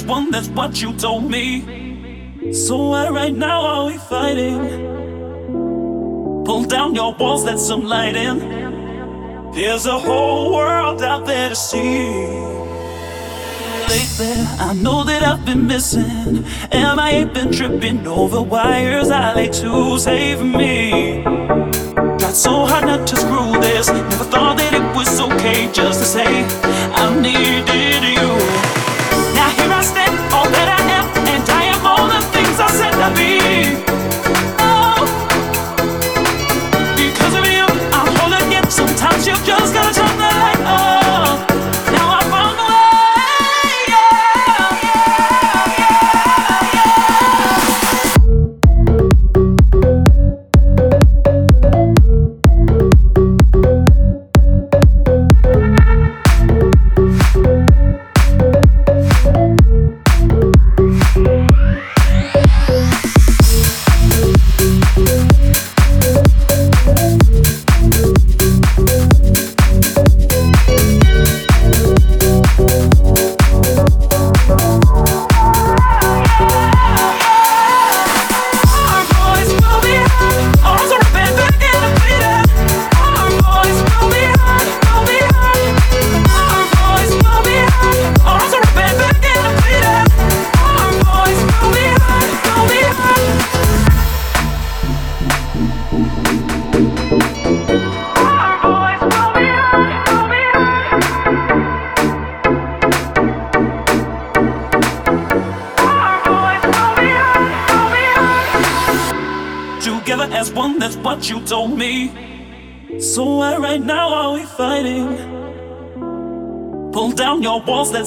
what you told me. So why right now are we fighting? Pull down your walls, let some light in. There's a whole world out there to see. Lately, I know that I've been missing. And I ain't been tripping over wires I like to save me. Got so hard not to screw this. Never thought that it was okay just to say I needed you.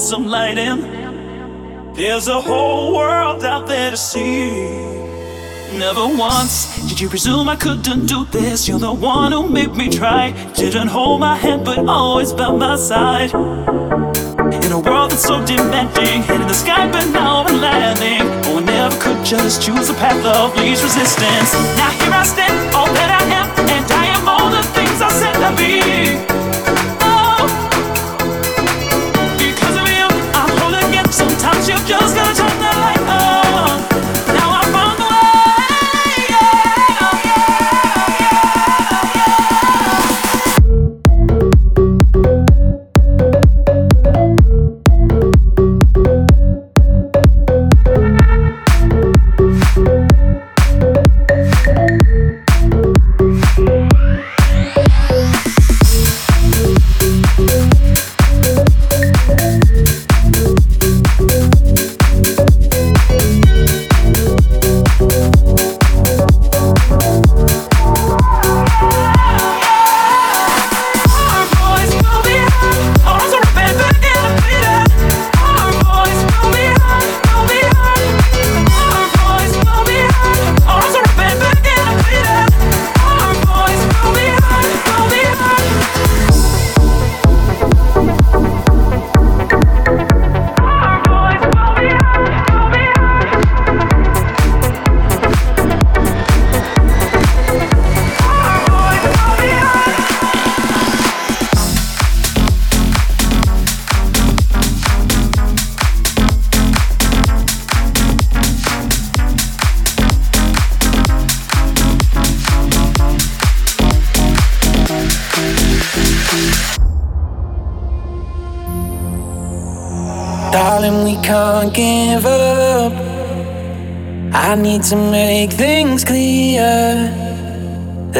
Some light in. There's a whole world out there to see. Never once did you presume I couldn't do this. You're the one who made me try. Didn't hold my hand, but always by my side. In a world that's so demanding, head in the sky, but now I'm landing. Oh, I never could just choose a path of least resistance. Now here I stand, all that I am, and I am all the things I said I'd be.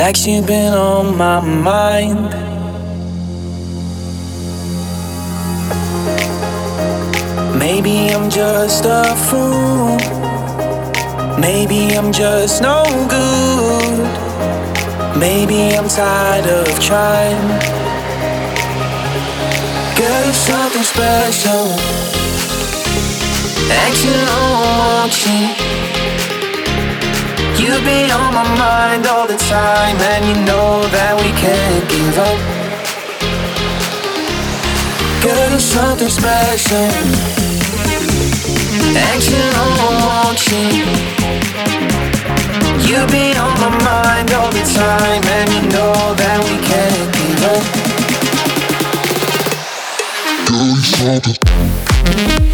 Like you've been on my mind. Maybe I'm just a fool. Maybe I'm just no good. Maybe I'm tired of trying. Girl, you're something special. Action on watching. You've been on my mind all the time, and you know that we can't give up. Girl, something special. Action on watching. You've been on my mind all the time, and you know that we can't give up. Girl, something.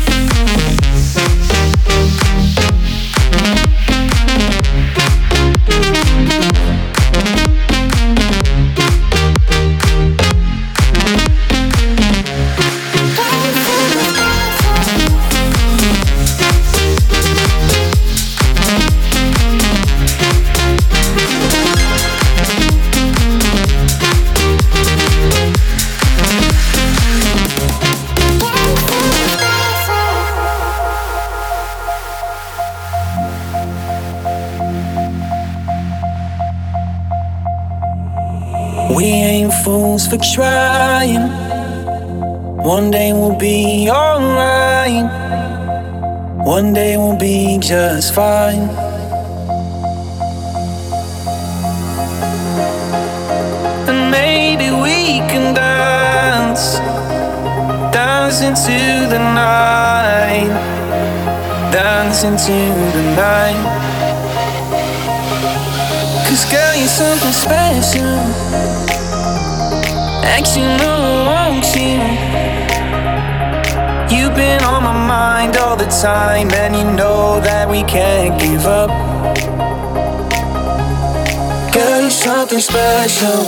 For trying. One day we'll be alright. One day we'll be just fine. And maybe we can dance, dance into the night, dance into the night. Cause girl, you're something special. Action wants you. You've been on my mind all the time, and you know that we can't give up. Girl, you're something special.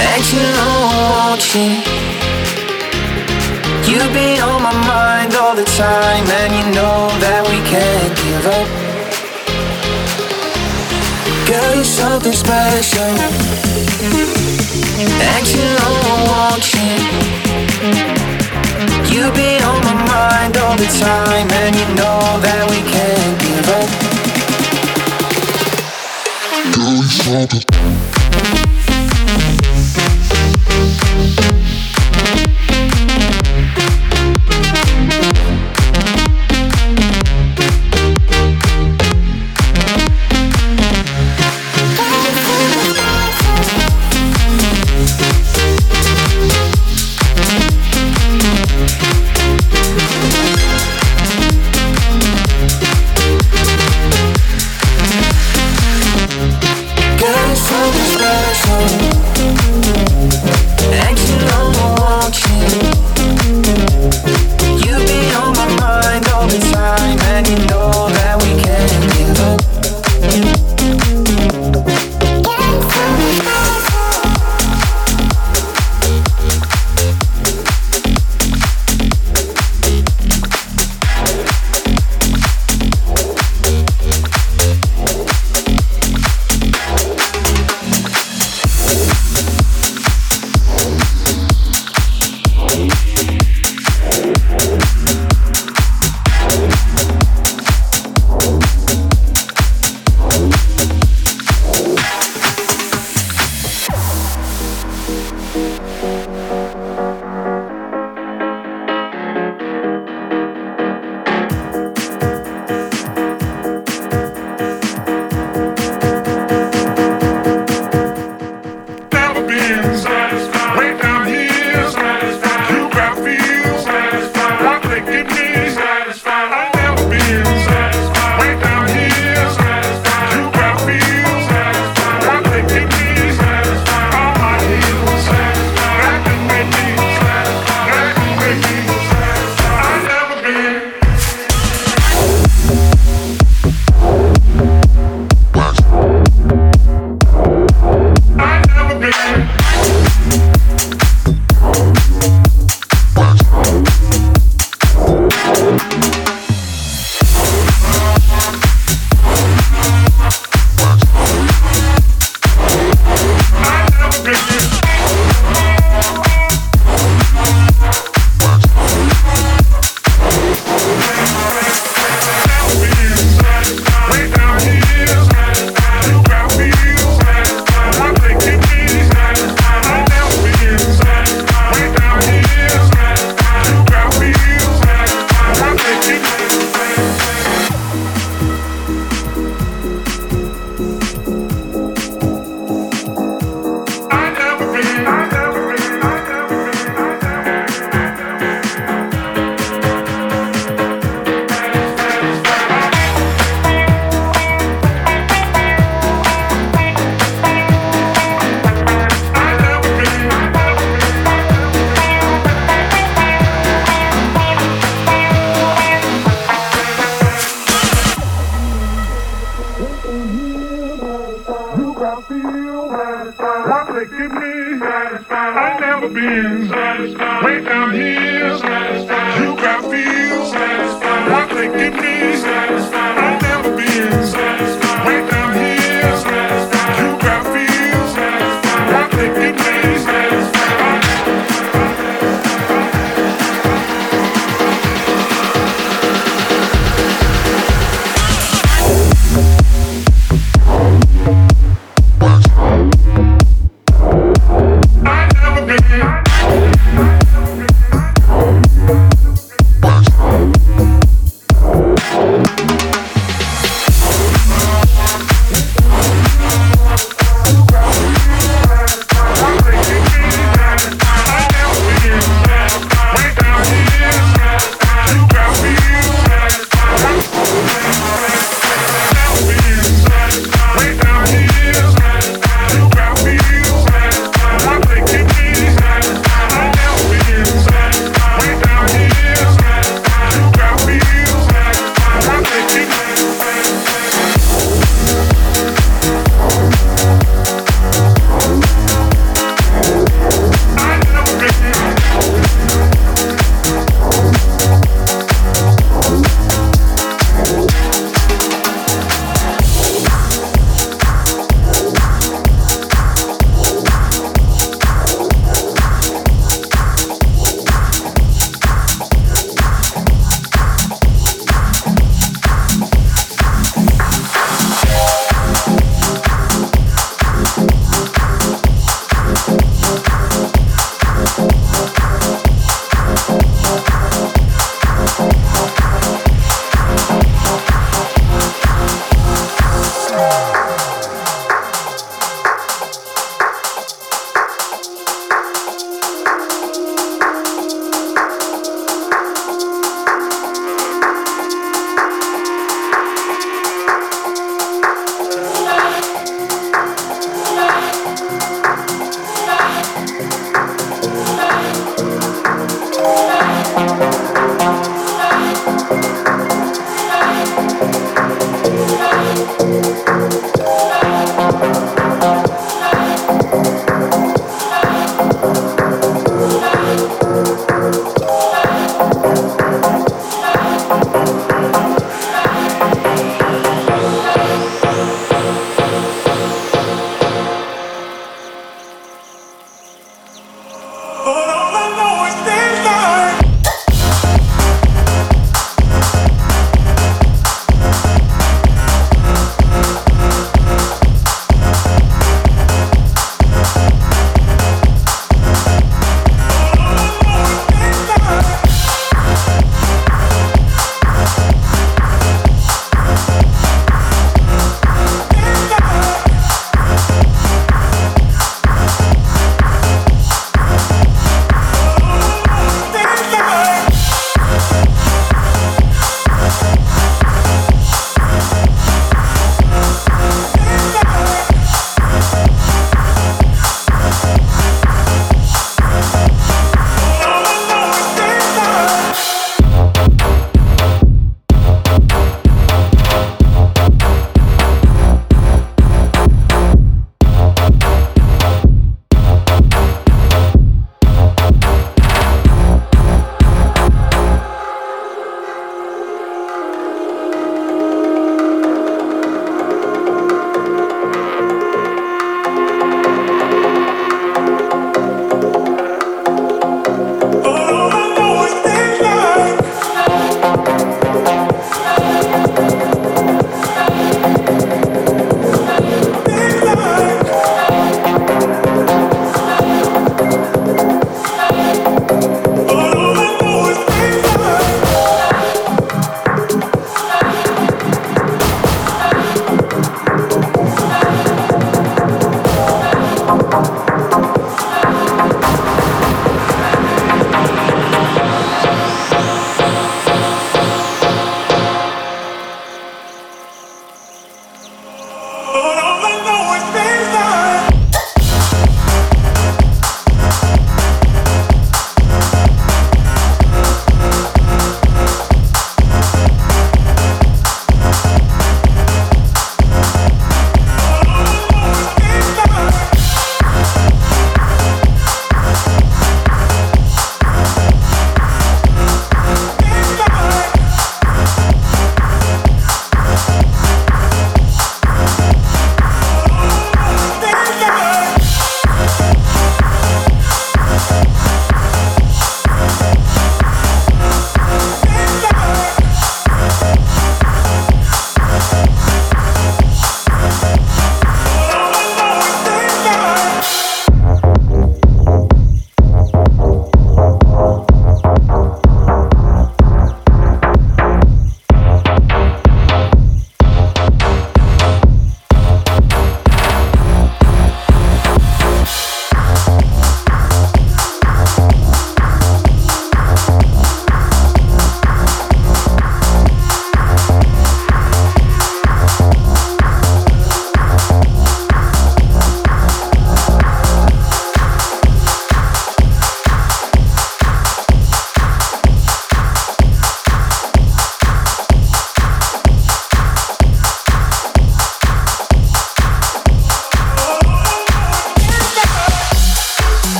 Action wants you. You've been on my mind all the time, and you know that we can't give up. Girl, you're something special. Action on watching. You be on my mind all the time, and you know that we can't give up. Something.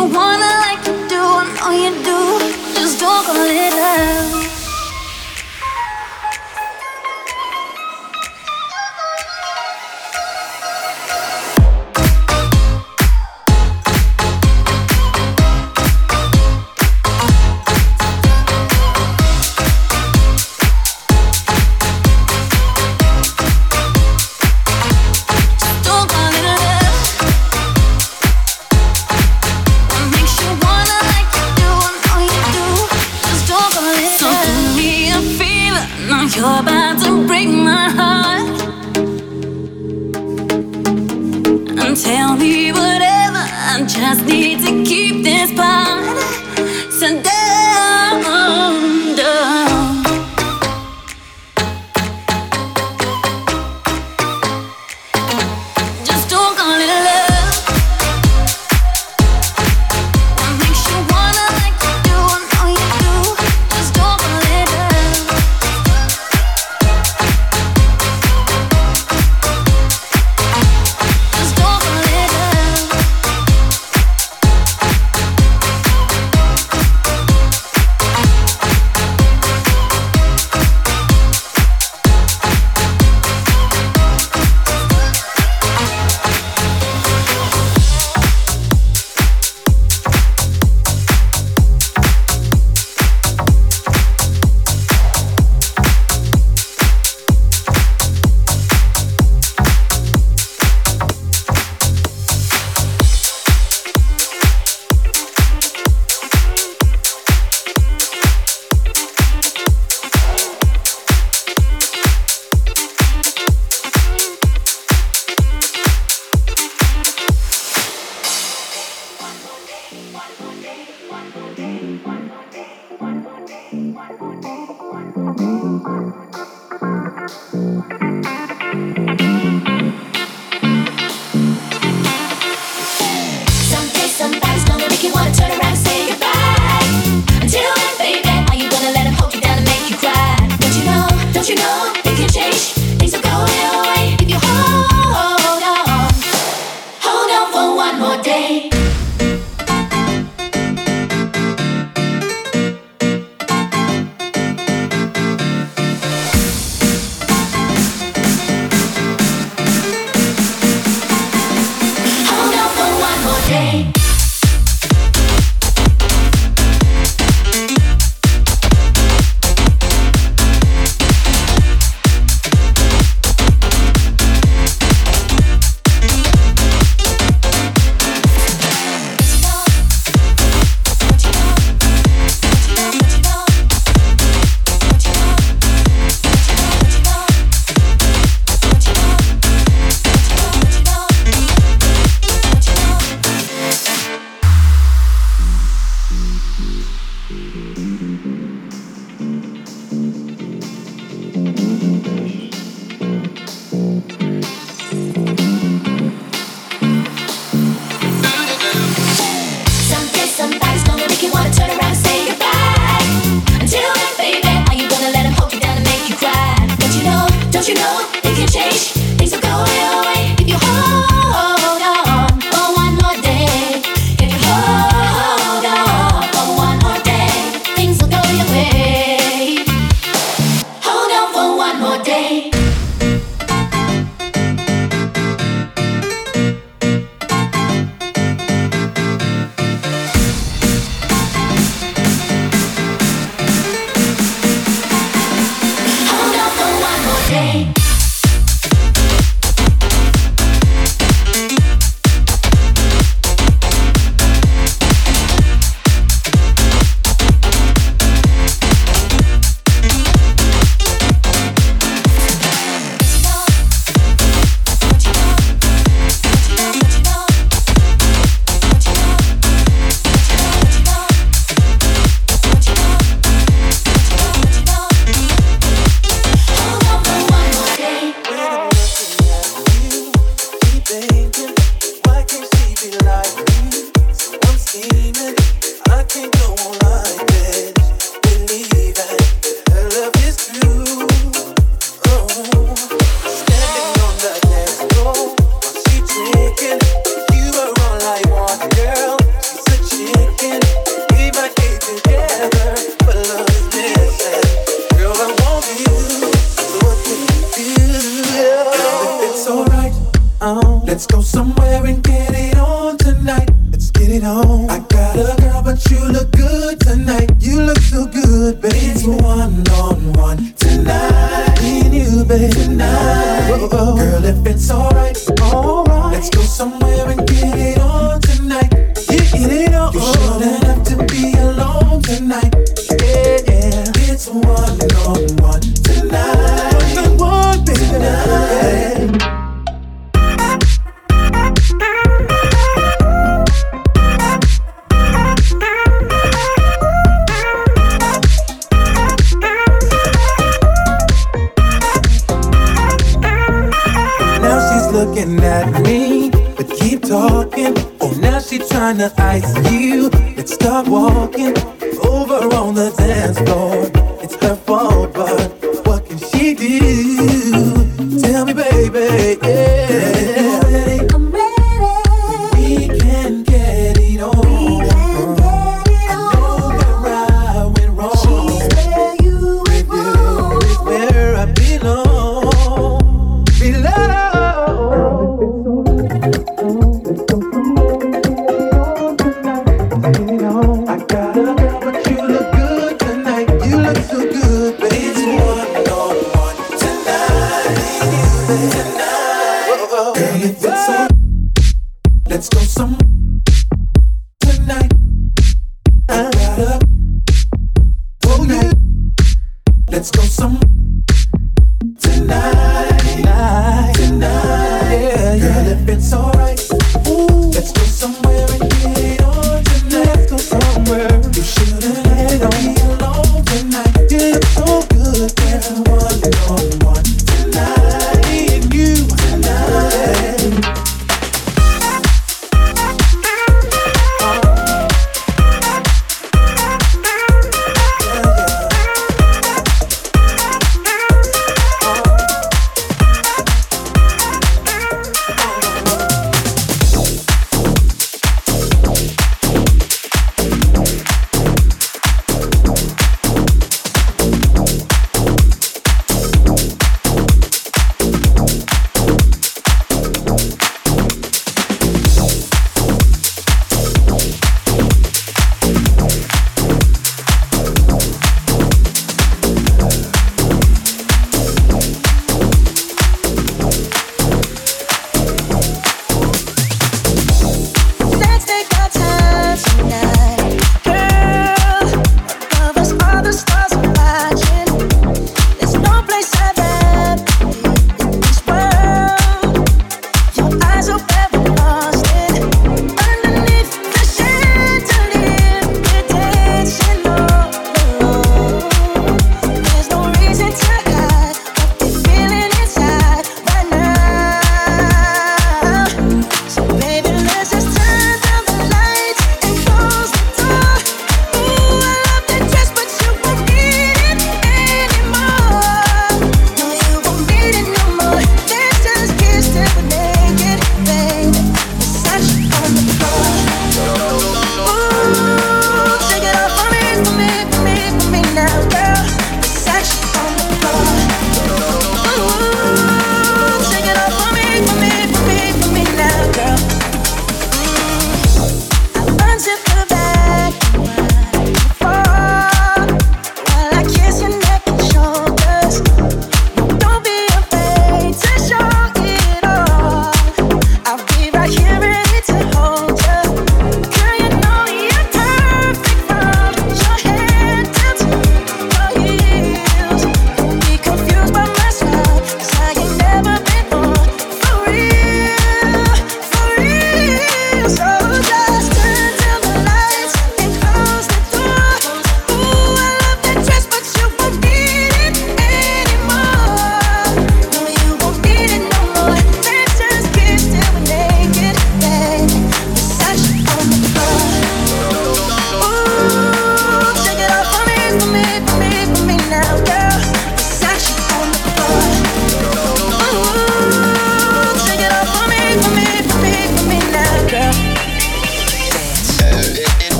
you wanna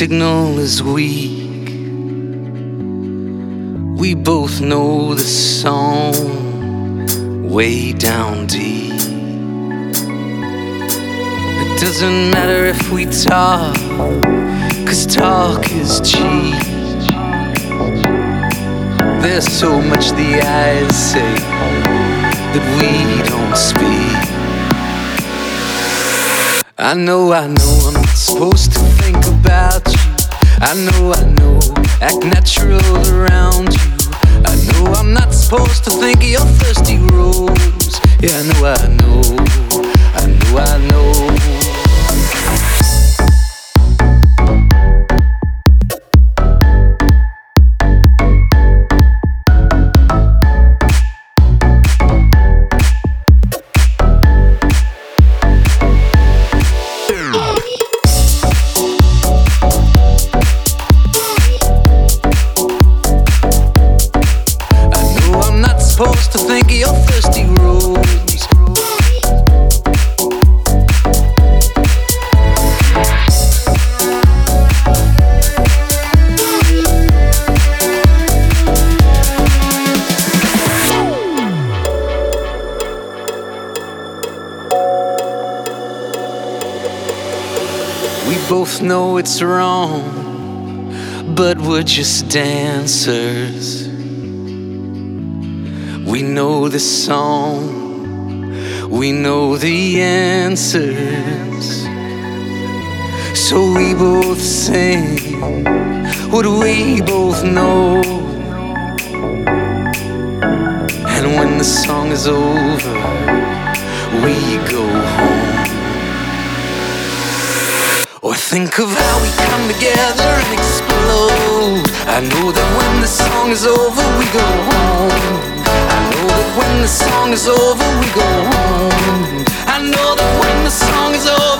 signal is weak. We both know the song way down deep. It doesn't matter if we talk, cause talk is cheap. There's so much the eyes say that we don't speak. I know, I know, I'm not supposed to think about I know, I know, act natural around you. I know I'm not supposed to think of your thirsty rose. Yeah, I know, I know, I know, I know. It's wrong, but we're just dancers. We know the song, we know the answers. So we both sing what we both know. And when the song is over, we go think of how we come together and explode. I know that when the song is over, we go home. I know that when the song is over, we go home. I know that when the song is over,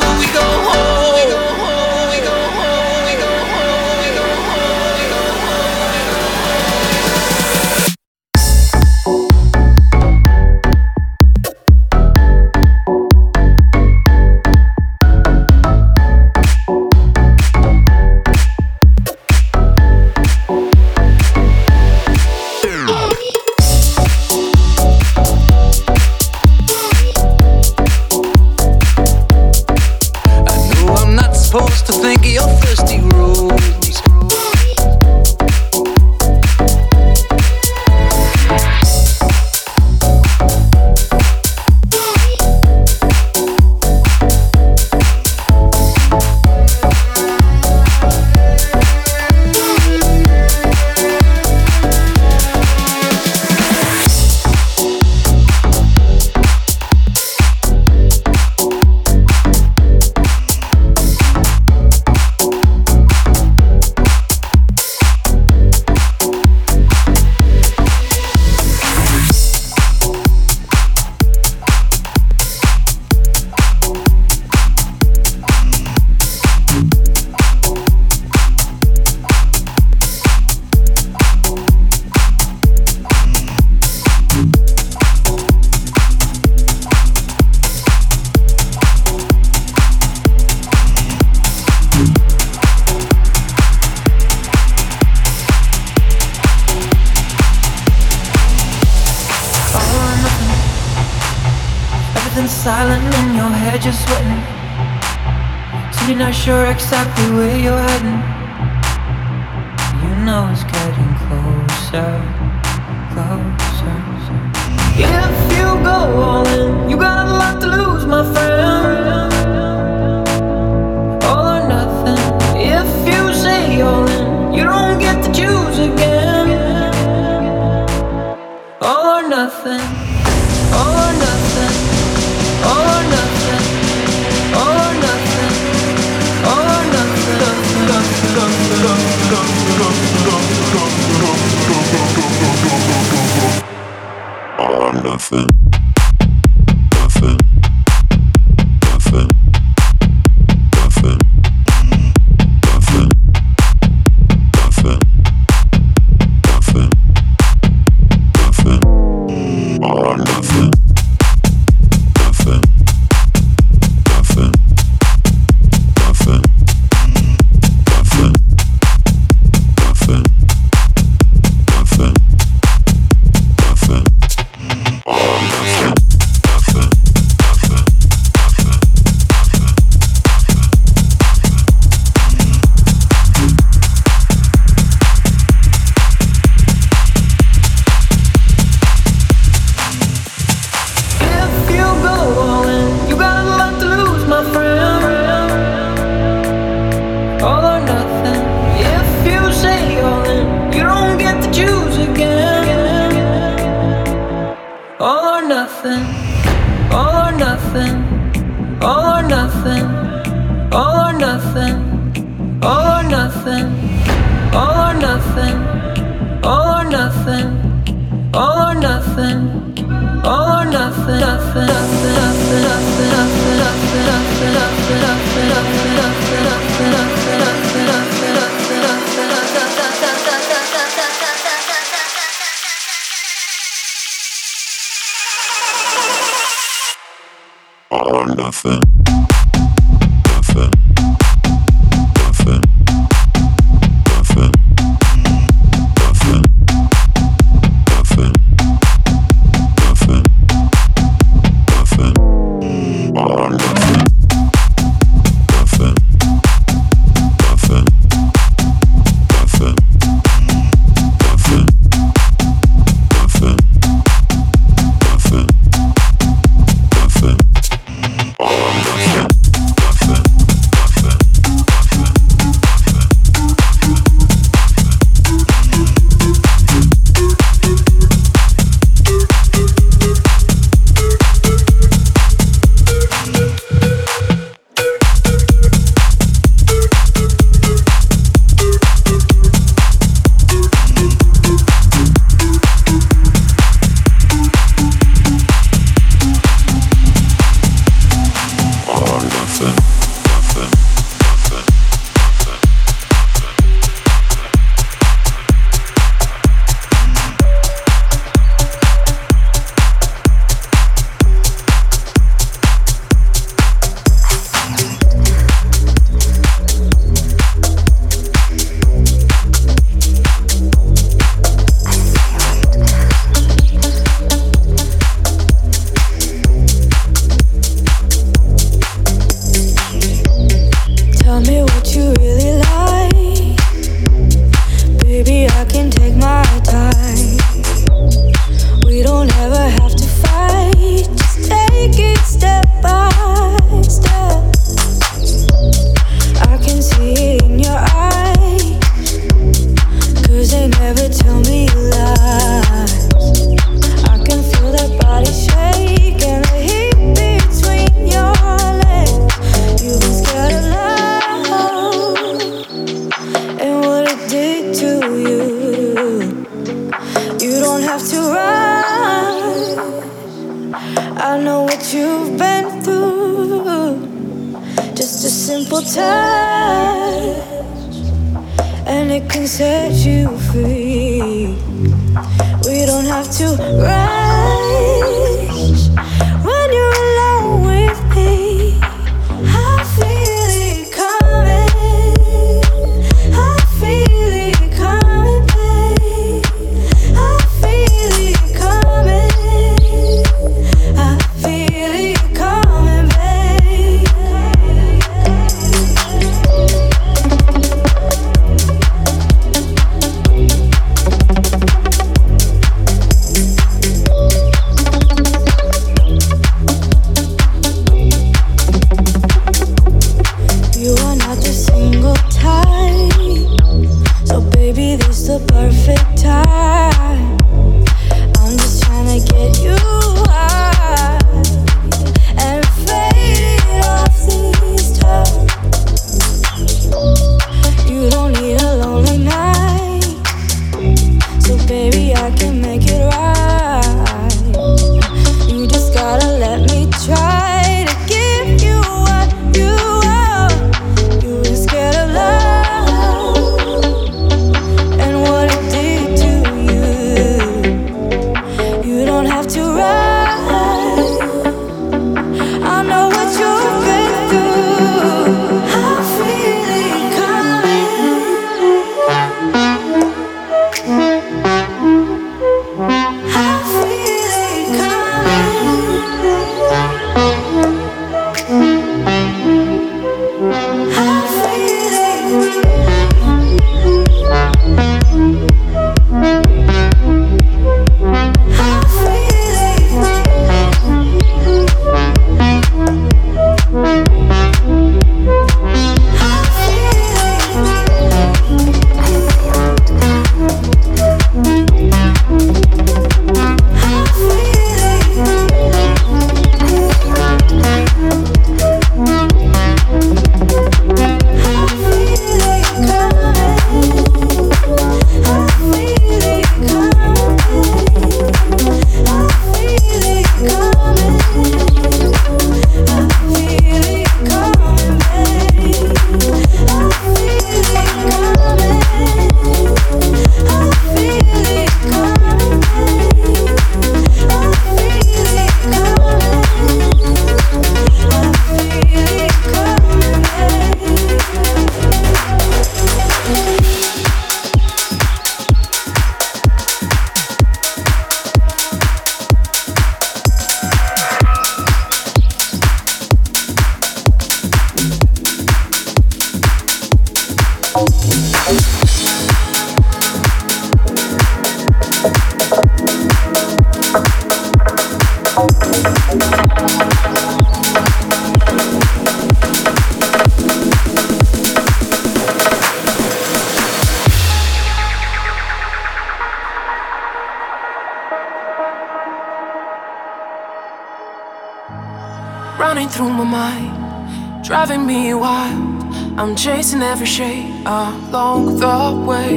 mind, driving me wild. I'm chasing every shade along the way,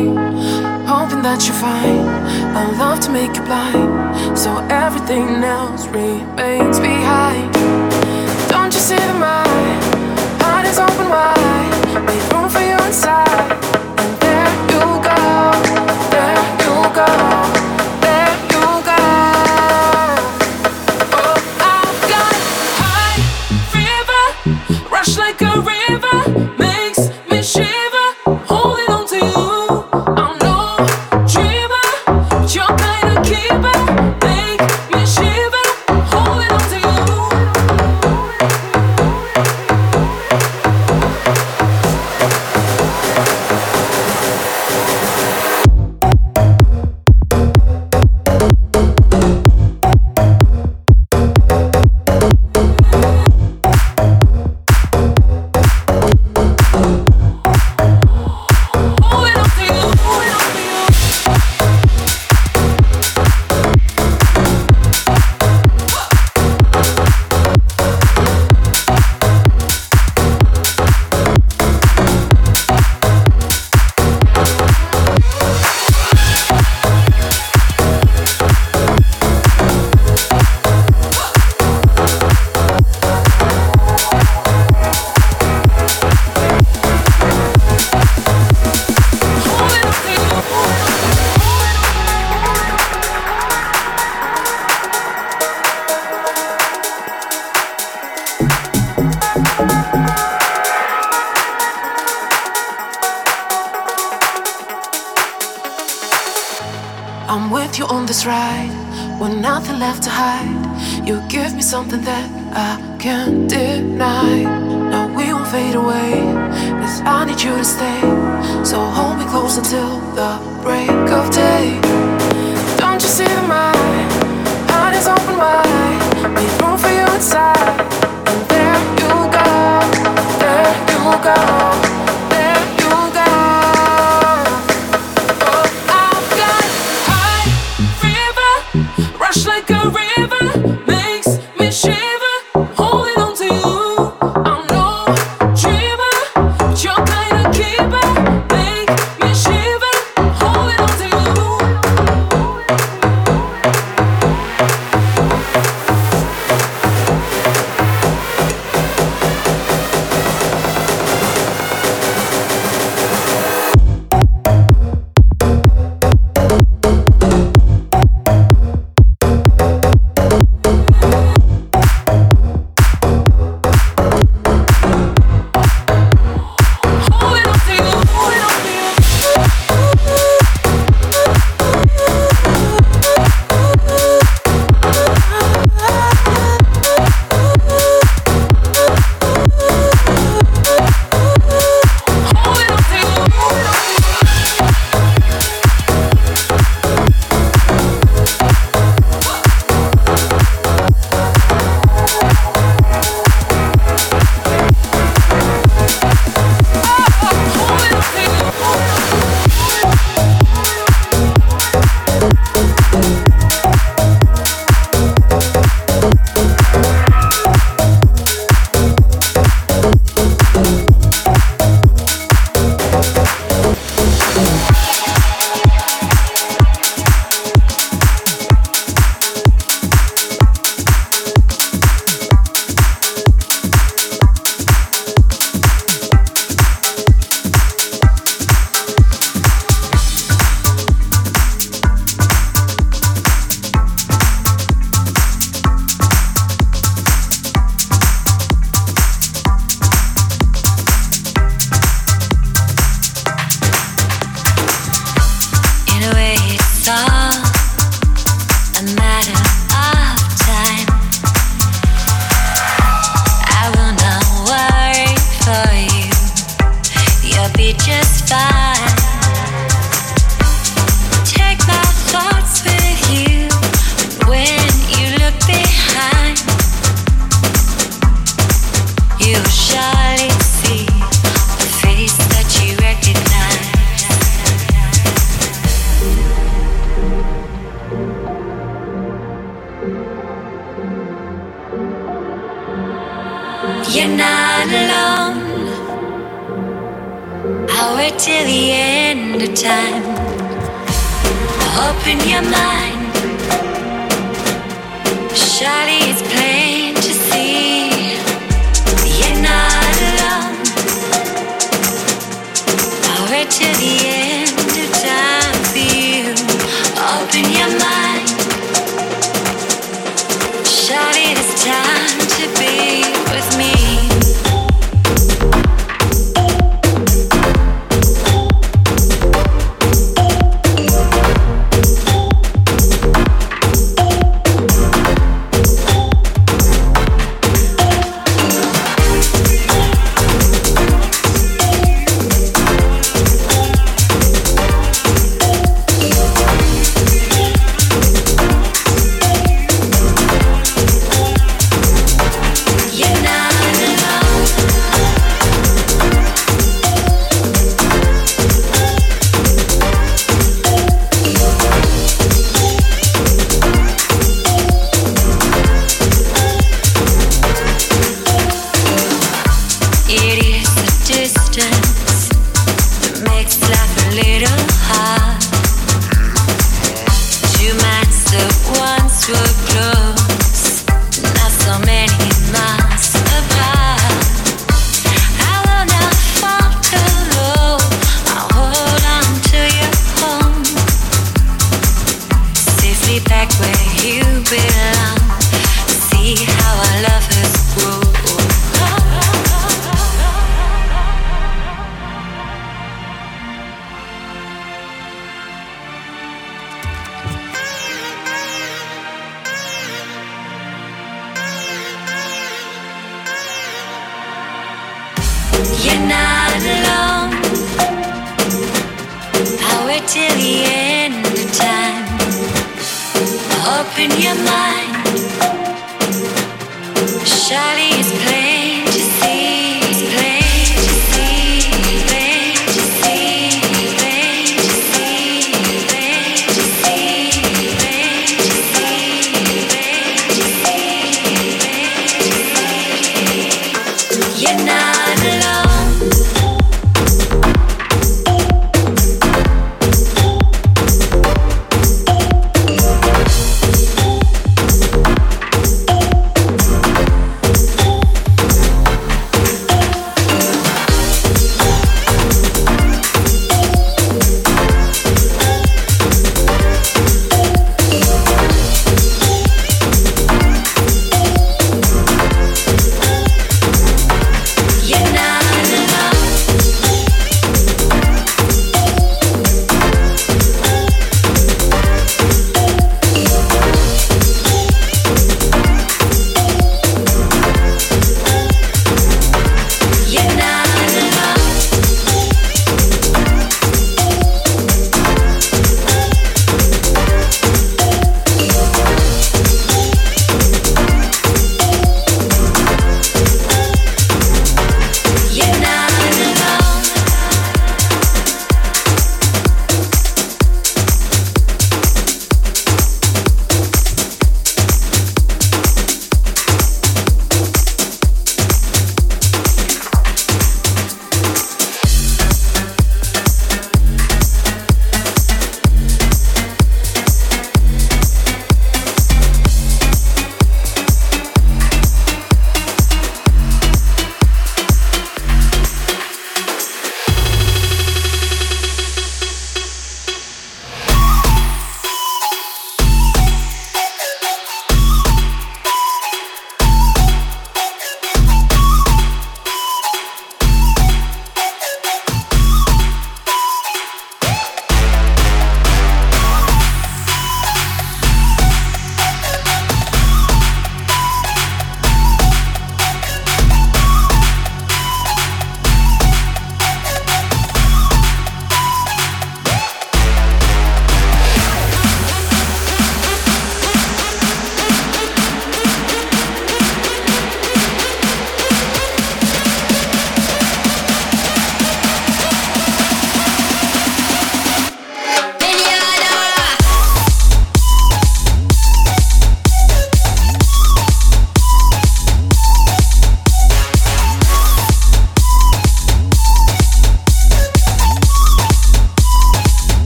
hoping that you find a love to make you blind, so everything else remains behind.